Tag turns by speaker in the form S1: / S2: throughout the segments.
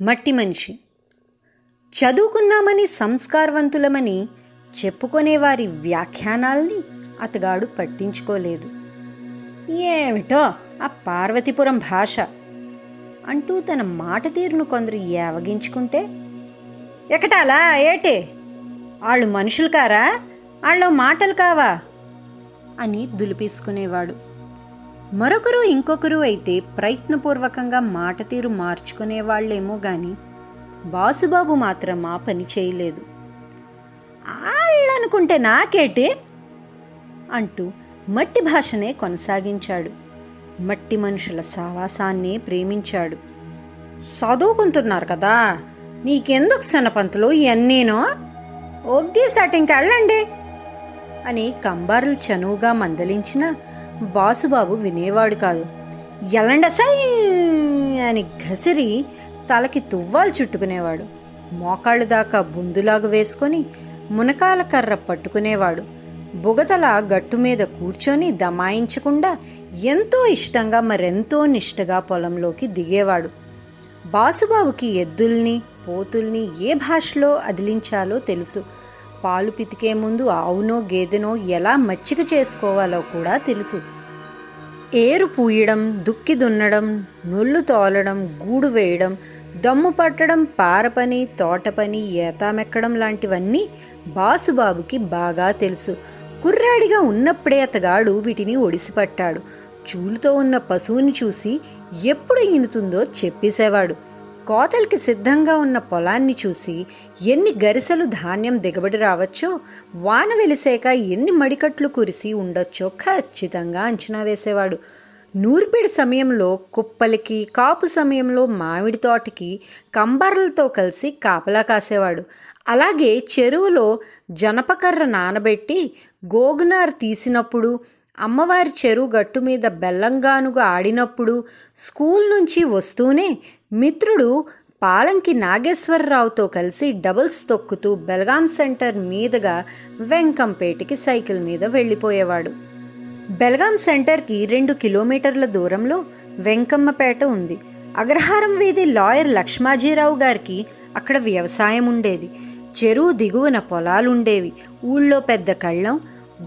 S1: మట్టి మనిషి. చదువుకున్నామని సంస్కారవంతులమని చెప్పుకునే వారి వ్యాఖ్యానాల్ని అతగాడు పట్టించుకోలేదు. ఏమిటో ఆ పార్వతీపురం భాష అంటూ తన మాట తీరును కొందరు ఏవగించుకుంటే ఎకటాలా ఏటే? వాళ్ళు మనుషులు కారా? వాళ్ళు మాటలు కావా? అని దులిపేసుకునేవాడు. మరొకరు ఇంకొకరు అయితే ప్రయత్నపూర్వకంగా మాట తీరు మార్చుకునేవాళ్ళేమో గాని బాసుబాబు మాత్రం ఆ పని చేయలేదు. ఆళ్ళనుకుంటే నాకేటి? అంటూ మట్టి భాషనే కొనసాగించాడు. మట్టి మనుషుల సావాసాన్నే ప్రేమించాడు. చదువుకుంటున్నారు కదా నీకెందుకు సనపంతులు ఇవన్నీనో ఒగ్గేసాటింకెళ్ళండి అని కంబారులు చనువుగా మందలించిన బాసుబాబు వినేవాడు కాదు. ఎలండసై అని గసిరి తలకి తువ్వాలు చుట్టుకునేవాడు. మోకాళ్ళు దాకా బుందులాగు వేసుకొని మునకాల కర్ర పట్టుకునేవాడు. బుగతల గట్టు మీద కూర్చొని దమాయించకుండా ఎంతో ఇష్టంగా మరెంతో నిష్టగా పొలంలోకి దిగేవాడు. బాసుబాబుకి ఎద్దుల్ని పోతుల్ని ఏ భాషలో అదిలించాలో తెలుసు. పాలు పితికే ముందు ఆవునో గేదెనో ఎలా మచ్చిక చేసుకోవాలో కూడా తెలుసు. ఏరు పూయడం దుక్కి దున్నడం నొల్లు తోలడం గూడు వేయడం దమ్ము పట్టడం పారపని తోటపని ఏతామెక్కడం లాంటివన్నీ బాసుబాబుకి బాగా తెలుసు. కుర్రాడిగా ఉన్నప్పుడే అతగాడు వీటిని ఒడిసిపట్టాడు. చూలుతో ఉన్న పశువుని చూసి ఎప్పుడు ఈనుతుందో చెప్పేసేవాడు. కోతలకి సిద్ధంగా ఉన్న పొలాన్ని చూసి ఎన్ని గరిసెలు ధాన్యం దిగబడి రావచ్చో వాన వెలిసాక ఎన్ని మడికట్లు కురిసి ఉండొచ్చో ఖచ్చితంగా అంచనా వేసేవాడు. నూర్పిడి సమయంలో కుప్పలకి కాపు సమయంలో మామిడి తోటకి కంబర్లతో కలిసి కాపలా కాసేవాడు. అలాగే చెరువులో జనపకర్ర నానబెట్టి గోగునార్ తీసినప్పుడు అమ్మవారి చెరువు గట్టు మీద బెల్లంగానుగా ఆడినప్పుడు స్కూల్ నుంచి వస్తూనే మిత్రుడు పాలంకి నాగేశ్వరరావుతో కలిసి డబుల్స్ తొక్కుతూ బెల్గాం సెంటర్ మీదుగా వెంకంపేటకి సైకిల్ మీద వెళ్ళిపోయేవాడు. బెల్గాం సెంటర్కి రెండు కిలోమీటర్ల దూరంలో వెంకమ్మపేట ఉంది. అగ్రహారం వీధి లాయర్ లక్ష్మాజీరావు గారికి అక్కడ వ్యవసాయం ఉండేది. చెరువు దిగువన పొలాలుండేవి. ఊళ్ళో పెద్ద కళ్ళం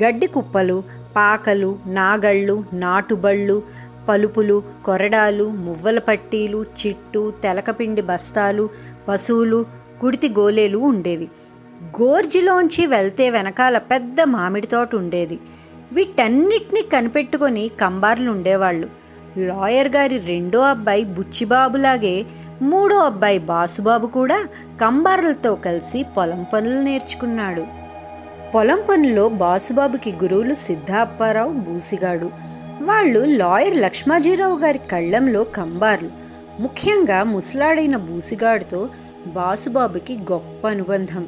S1: గడ్డి కుప్పలు పాకలు నాగళ్ళు నాటుబళ్ళు పలుపులు కొరడాలు మువ్వల పట్టీలు చిట్టు తెలకపిండి బస్తాలు పశువులు కుడితి గోలేలు ఉండేవి. గోర్జిలోంచి వెళ్తే వెనకాల పెద్ద మామిడి తోట ఉండేది. వీటన్నిటినీ కనిపెట్టుకొని కంబార్లు ఉండేవాళ్ళు. లాయర్ గారి రెండో అబ్బాయి బుచ్చిబాబులాగే మూడో అబ్బాయి బాసుబాబు కూడా కంబార్లతో కలిసి పొలం పనులు నేర్చుకున్నాడు. పొలం పనుల్లో బాసుబాబుకి గురువులు సిద్ధాప్పారావు బూసిగాడు. వాళ్ళు లాయర్ లక్ష్మాజీరావు గారి కళ్ళంలో కంబార్లు. ముఖ్యంగా ముసలాడైన బూసిగాడితో బాసుబాబుకి గొప్ప అనుబంధం.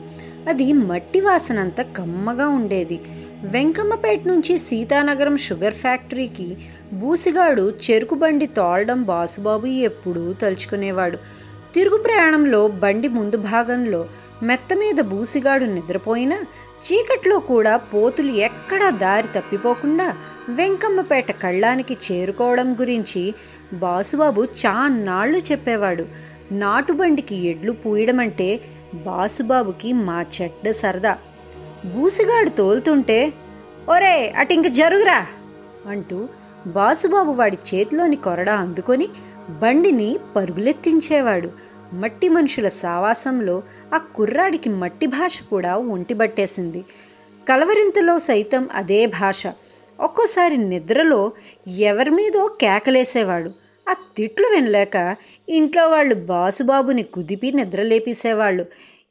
S1: అది మట్టి వాసనంత కమ్మగా ఉండేది. వెంకమ్మపేట నుంచి సీతానగరం షుగర్ ఫ్యాక్టరీకి బూసిగాడు చెరుకు బండి తోలడం బాసుబాబు ఎప్పుడూ తలుచుకునేవాడు. తిరుగు ప్రయాణంలో బండి ముందు భాగంలో మెత్త మీద బూసిగాడు నిద్రపోయినా చీకట్లో కూడా పోతులు ఎక్కడా దారి తప్పిపోకుండా వెంకమ్మపేట కళ్ళానికి చేరుకోవడం గురించి బాసుబాబు చాన్నాళ్ళు చెప్పేవాడు. నాటుబండికి ఎడ్లు పూయడమంటే బాసుబాబుకి మా చెడ్డ సరదా. బూసిగాడు తోలుతుంటే ఒరే అటింక జరుగురా అంటూ బాసుబాబు వాడి చేతిలోని కొరడా అందుకొని బండిని పరుగులెత్తించేవాడు. మట్టి మనుషుల సావాసంలో ఆ కుర్రాడికి మట్టి భాష కూడా ఒంటిబట్టేసింది కలవరింతలో సైతం అదే భాష. ఒక్కోసారి నిద్రలో ఎవరి మీదో కేకలేసేవాడు. ఆ తిట్లు వినలేక ఇంట్లో వాళ్ళు బాసుబాబుని కుదిపి నిద్రలేపేసేవాళ్ళు.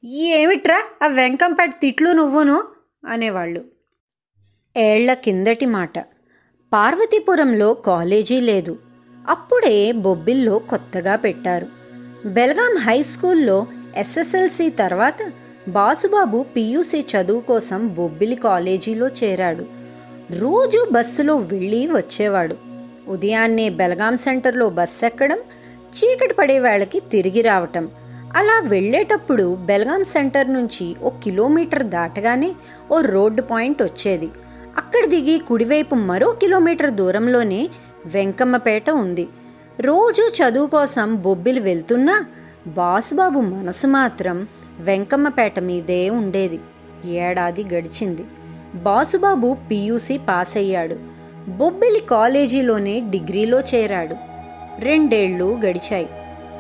S1: ఏమిట్రా ఆ వెంకంపేట తిట్లు నువ్వును? అనేవాళ్ళు. ఏళ్ళ కిందటి మాట. పార్వతీపురంలో కాలేజీ లేదు. అప్పుడే బొబ్బిల్లో కొత్తగా పెట్టారు. బెల్గాం హై స్కూల్లో ఎస్ఎస్ఎల్సి తర్వాత బాసుబాబు పియూసీ చదువు కోసం బొబ్బిలి కాలేజీలో చేరాడు. రోజు బస్సులో వెళ్ళి వచ్చేవాడు. ఉదయాన్నే బెల్గాం సెంటర్లో బస్సు ఎక్కడం చీకటి పడే వేళకి తిరిగి రావటం. అలా వెళ్ళేటప్పుడు బెల్గాం సెంటర్ నుంచి ఓ కిలోమీటర్ దాటగానే ఓ రోడ్డు పాయింట్ వచ్చేది. అక్కడ దిగి కుడివైపు మరో కిలోమీటర్ దూరంలోనే వెంకమ్మపేట ఉంది. రోజు చదువు కోసం బొబ్బిలి వెళ్తున్నా బాసుబాబు మనసు మాత్రం వెంకమ్మపేట మీదే ఉండేది. ఏడాది గడిచింది. బాసుబాబు పీయూసీ పాస్ అయ్యాడు బొబ్బిలి కాలేజీలోనే డిగ్రీలో చేరాడు. రెండేళ్ళు గడిచాయి.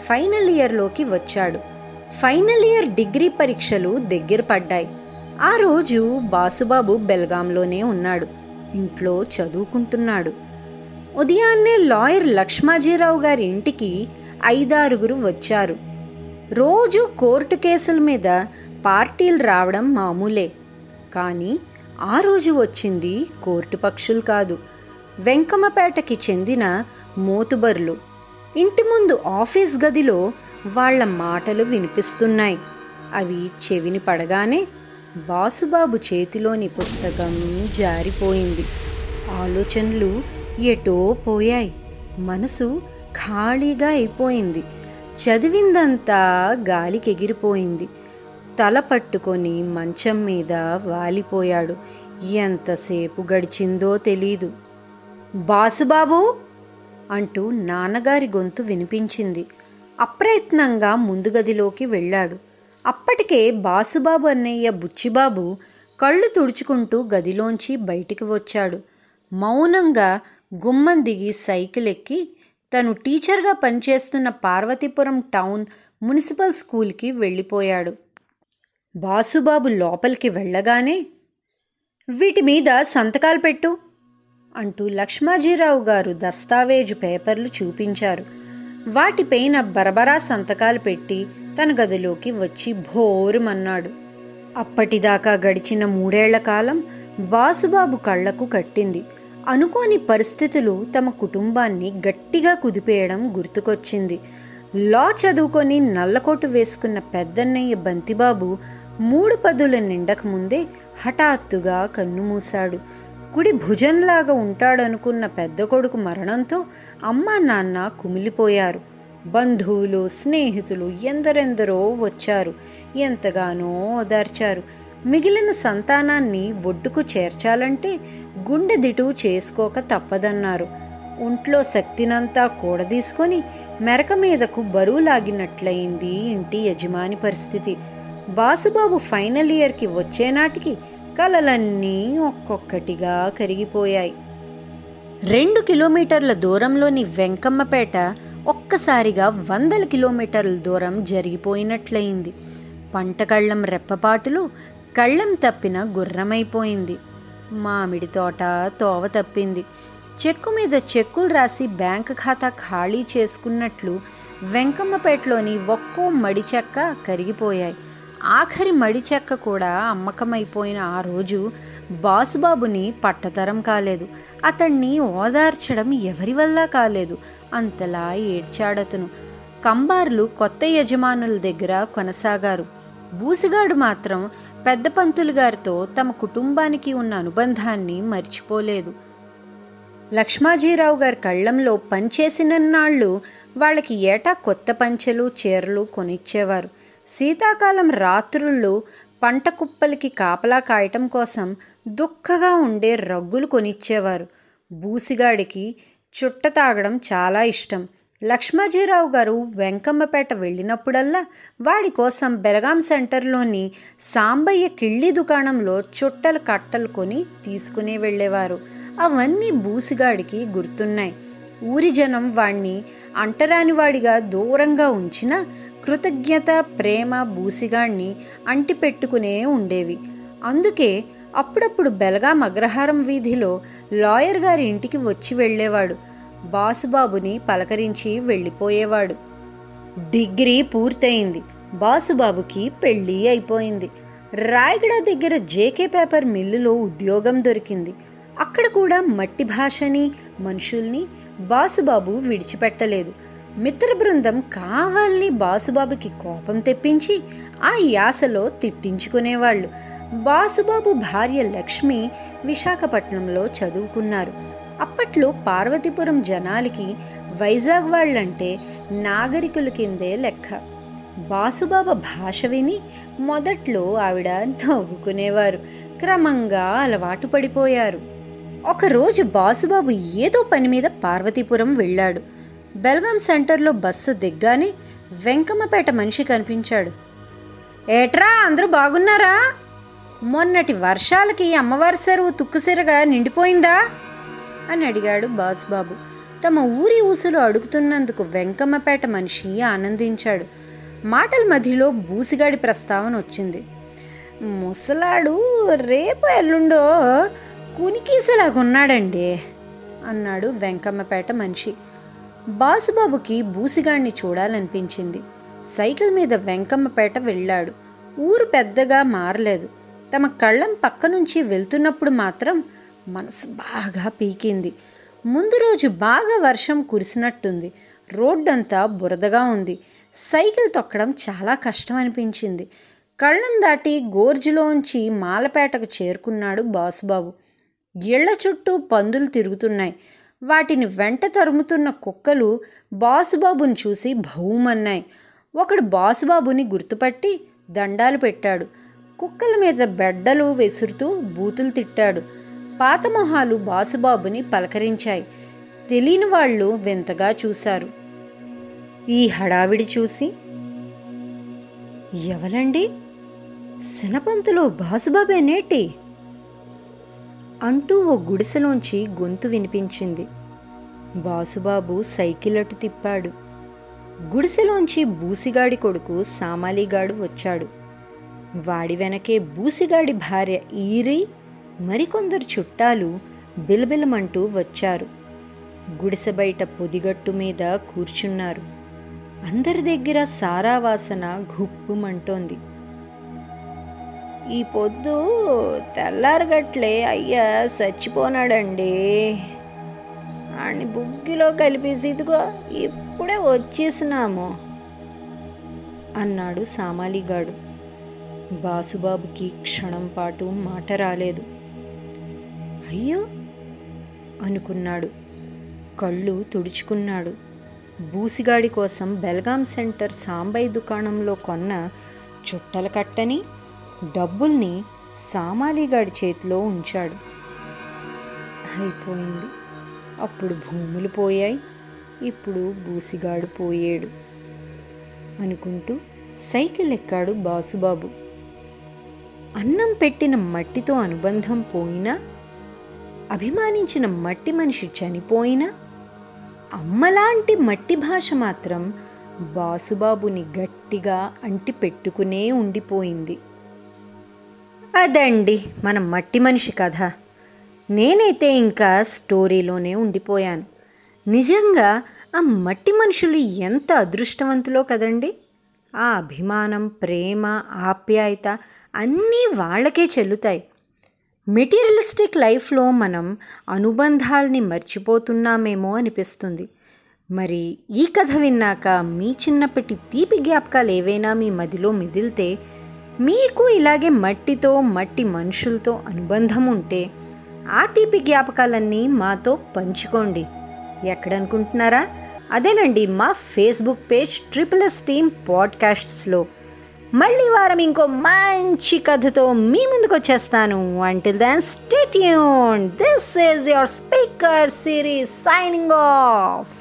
S1: ఫైనల్ ఇయర్లోకి వచ్చాడు. ఫైనల్ ఇయర్ డిగ్రీ పరీక్షలు దగ్గర పడ్డాయి. ఆ రోజు బాసుబాబు బెల్గాంలోనే ఉన్నాడు. ఇంట్లో చదువుకుంటున్నాడు. ఉదయాన్నే లాయర్ లక్ష్మాజీరావు గారి ఇంటికి ఐదారుగురు వచ్చారు. రోజు కోర్టు కేసుల మీద పార్టీలు రావడం మామూలే. కానీ ఆ రోజు వచ్చింది కోర్టు పక్షులు కాదు. వెంకమ్మపేటకి చెందిన మోతుబర్లు. ఇంటి ముందు ఆఫీస్ గదిలో వాళ్ళ మాటలు వినిపిస్తున్నాయి. అవి చెవిని పడగానే బాసుబాబు చేతిలోని పుస్తకం జారిపోయింది. ఆలోచనలు ఎటో పోయాయి. మనసు ఖాళీగా అయిపోయింది. చదివిందంతా గాలికి ఎగిరిపోయింది తల పట్టుకొని మంచం మీద వాలిపోయాడు. ఎంతసేపు గడిచిందో తెలీదు. బాసుబాబు! అంటూ నాన్నగారి గొంతు వినిపించింది. అప్రయత్నంగా ముందు గదిలోకి వెళ్ళాడు. అప్పటికే బాసుబాబు అన్నయ్య బుచ్చిబాబు కళ్ళు తుడుచుకుంటూ గదిలోంచి బయటికి వచ్చాడు. మౌనంగా గుమ్మం దిగి సైకిల్ ఎక్కి తను టీచర్గా పనిచేస్తున్న పార్వతీపురం టౌన్ మున్సిపల్ స్కూల్కి వెళ్ళిపోయాడు. బాసుబాబు లోపలికి వెళ్ళగానే వీటి మీద సంతకాలు పెట్టు అంటూ లక్ష్మాజీరావు గారు దస్తావేజు పేపర్లు చూపించారు. వాటిపైన బరబరా సంతకాలు పెట్టి తన గదిలోకి వచ్చి భోరుమన్నాడు. అప్పటిదాకా గడిచిన మూడేళ్ళ కాలం బాసుబాబు కళ్ళకు కట్టింది. అనుకోని పరిస్థితులు తమ కుటుంబాన్ని గట్టిగా కుదిపేయడం గుర్తుకొచ్చింది. లా చదువుకొని నల్లకోటు వేసుకున్న పెద్దన్నయ్య బంతిబాబు మూడు పదుల నిండక ముందే హఠాత్తుగా కన్నుమూశాడు కుడి భుజంలాగా ఉంటాడనుకున్న పెద్ద కొడుకు మరణంతో అమ్మా నాన్న కుమిలిపోయారు. బంధువులు స్నేహితులు ఎందరెందరో వచ్చారు. ఎంతగానో ఓదార్చారు. మిగిలిన సంతానాన్ని ఒడ్డుకు చేర్చాలంటే గుండె దిటువు చేసుకోక తప్పదన్నారు. ఒంట్లో శక్తినంతా కూడదీసుకొని మెరక మీదకు బరువు లాగినట్లయింది ఇంటి యజమాని పరిస్థితి. బాసుబాబు ఫైనల్ ఇయర్కి వచ్చేనాటికి కలలన్నీ ఒక్కొక్కటిగా కరిగిపోయాయి. రెండు కిలోమీటర్ల దూరంలోని వెంకమ్మపేట ఒక్కసారిగా వందల కిలోమీటర్ల దూరం జరిగిపోయినట్లయింది. పంట కళ్ళం రెప్పపాటులు కళ్ళం తప్పిన గుర్రమైపోయింది. మామిడి తోట తోవ తప్పింది. చెక్కు మీద చెక్కులు రాసి బ్యాంక్ ఖాతా ఖాళీ చేసుకున్నట్లు వెంకమ్మపేటలోని ఒక్కో మడి చెక్క కరిగిపోయాయి. ఆఖరి మడి చెక్క కూడా అమ్మకమైపోయిన ఆ రోజు బాసుబాబుని పట్టతరం కాలేదు. అతన్ని ఓదార్చడం ఎవరి వల్ల కాలేదు? అంతలా ఏడ్చాడతను. కంబార్లు కొత్త యజమానుల దగ్గర కొనసాగారు. బూసిగాడు మాత్రం పెద్ద పంతులు గారితో తమ కుటుంబానికి ఉన్న అనుబంధాన్ని మర్చిపోలేదు. లక్ష్మాజీరావు గారి కళ్ళంలో పనిచేసినన్నాళ్ళు వాళ్ళకి ఏటా కొత్త పంచెలు చీరలు కొనిచ్చేవారు. శీతాకాలం రాత్రుళ్ళు పంట కుప్పలకి కాపలా కాయటం కోసం దుఃఖగా ఉండే రగ్గులు కొనిచ్చేవారు. బూసిగాడికి చుట్ట తాగడం చాలా ఇష్టం. లక్ష్మాజీరావు గారు వెంకమ్మపేట వెళ్ళినప్పుడల్లా వాడి కోసం బెలగాం సెంటర్లోని సాంబయ్య కిళ్ళి దుకాణంలో చుట్టలు కట్టలు కొని తీసుకుని వెళ్ళేవారు. అవన్నీ బూసిగాడికి గుర్తున్నాయి. ఊరి జనం వాణ్ణి అంటరానివాడిగా దూరంగా ఉంచిన కృతజ్ఞత ప్రేమ బూసిగాణ్ణి అంటిపెట్టుకునే ఉండేవి. అందుకే అప్పుడప్పుడు బెలగాం అగ్రహారం వీధిలో లాయర్ గారి ఇంటికి వచ్చి వెళ్ళేవాడు. బాసుబాబుని పలకరించి వెళ్ళిపోయేవాడు. డిగ్రీ పూర్తయింది. బాసుబాబుకి పెళ్ళి అయిపోయింది. రాయగడ దగ్గర జేకే పేపర్ మిల్లులో ఉద్యోగం దొరికింది. అక్కడ కూడా మట్టి భాషని మనుషుల్ని బాసుబాబు విడిచిపెట్టలేదు. మిత్ర బృందం కావాలని బాసుబాబుకి కోపం తెప్పించి ఆ యాసలో తిట్టించుకునేవాళ్ళు. బాసుబాబు భార్య లక్ష్మి విశాఖపట్నంలో చదువుకున్నారు. అప్పట్లో పార్వతీపురం జనాలకి వైజాగ్ వాళ్ళంటే నాగరికుల కిందే లెక్క. బాసుబాబు భాష విని మొదట్లో ఆవిడ నవ్వుకునేవారు. క్రమంగా అలవాటు పడిపోయారు. ఒకరోజు బాసుబాబు ఏదో పని మీద పార్వతీపురం వెళ్ళాడు. బెల్గాం సెంటర్లో బస్సు దిగ్గానే వెంకమ్మపేట మనిషి కనిపించాడు. ఏట్రా అందరూ బాగున్నారా? మొన్నటి వర్షాలకి అమ్మవారి సెరువు తుక్కుసిరగా నిండిపోయిందా? అని అడిగాడు బాసుబాబు తమ ఊరి ఊసులు అడుగుతున్నందుకు వెంకమ్మపేట మనిషి ఆనందించాడు. మాటల మధ్యలో బూసిగాడి ప్రస్తావన వచ్చింది. ముసలాడు రేపు ఎల్లుండో కునికీసలాగున్నాడండి అన్నాడు వెంకమ్మపేట మనిషి. బాసుబాబుకి బూసిగాడిని చూడాలనిపించింది. సైకిల్ మీద వెంకమ్మపేట వెళ్ళాడు. ఊరు పెద్దగా మారలేదు. తమ కళ్ళం పక్క నుంచి వెళ్తున్నప్పుడు మాత్రం మనసు బాగా పీకింది. ముందు రోజు బాగా వర్షం కురిసినట్టుంది. రోడ్డంతా బురదగా ఉంది. సైకిల్ తొక్కడం చాలా కష్టం అనిపించింది కళ్ళం దాటి గోర్జులోంచి మాలపేటకు చేరుకున్నాడు బాసుబాబు. ఇళ్ళ చుట్టూ పందులు తిరుగుతున్నాయి. వాటిని వెంట తరుముతున్న కుక్కలు బాసుబాబుని చూసి భౌమన్నాయి. ఒకడు బాసుబాబుని గుర్తుపట్టి దండాలు పెట్టాడు. కుక్కల మీద బెడ్డలు వెసురుతూ బూతులు తిట్టాడు. పాత మొహాలు బాసుబాబుని పలకరించాయి. తెలియని వాళ్ళు వింతగా చూశారు. ఈ హడావిడి చూసి ఎవలండి శనపంతులో బాసుబాబేనేటి అంటూ ఓ గుడిసెలోంచి గొంతు వినిపించింది. బాసుబాబు సైకిల్ అటు తిప్పాడు. గుడిసెలోంచి బూసిగాడి కొడుకు సామాలిగాడు వచ్చాడు. వాడి వెనకే బూసిగాడి భార్య ఈరి మరికొందరు చుట్టాలు బిలబిలమంటూ వచ్చారు. గుడిసె బయట పొదిగట్టు మీద కూర్చున్నారు. అందరి దగ్గర సారా వాసన గుప్పుమంటోంది ఈ పొద్దు తెల్లారగట్లే అయ్యా చచ్చిపోనాడండి. ఆడిని బుగ్గిలో కలిపేసి ఇదిగో ఇప్పుడే వచ్చేసినాము అన్నాడు సామాలిగాడు. బాసుబాబుకి క్షణం పాటు మాట రాలేదు. అయ్యో అనుకున్నాడు. కళ్ళు తుడుచుకున్నాడు. బూసిగాడి కోసం బెల్గాం సెంటర్ సాంబయ్య దుకాణంలో కొన్న చుట్టల కట్టని డబ్బుల్ని సామాలిగాడి చేతిలో ఉంచాడు. అయిపోయింది. అప్పుడు భూములు పోయాయి. ఇప్పుడు బూసిగాడు పోయాడు అనుకుంటూ సైకిల్ ఎక్కాడు బాసుబాబు. అన్నం పెట్టిన మట్టితో అనుబంధం పోయినా అభిమానించిన మట్టి మనిషి చనిపోయినా అమ్మలాంటి మట్టి భాష మాత్రం బాసుబాబుని గట్టిగా అంటి పెట్టుకునే ఉండిపోయింది. అదండి మన మట్టి మనిషి కథ. నేనైతే ఇంకా స్టోరీలోనే ఉండిపోయాను. నిజంగా ఆ మట్టి మనుషులు ఎంత అదృష్టవంతులో కదండి? ఆ అభిమానం ప్రేమ ఆప్యాయత అన్నీ వాళ్ళకే చెల్లుతాయి. మెటీరియలిస్టిక్ లైఫ్లో మనం అనుబంధాల్ని మర్చిపోతున్నామేమో అనిపిస్తుంది. మరి ఈ కథ విన్నాక మీ చిన్నప్పటి తీపి జ్ఞాపకాలు ఏవైనా మీ మదిలో మిదిలితే మీకు ఇలాగే మట్టితో మట్టి మనుషులతో అనుబంధం ఉంటే ఆ తీపి జ్ఞాపకాలన్నీ మాతో పంచుకోండి. ఎక్కడనుకుంటున్నారా? అదేనండి మా Facebook page triple S team పాడ్కాస్ట్స్లో. మళ్ళీ వారం ఇంకో మంచి కథతో మీ ముందుకు వచ్చేస్తాను until then stay tune this is your speaker series signing off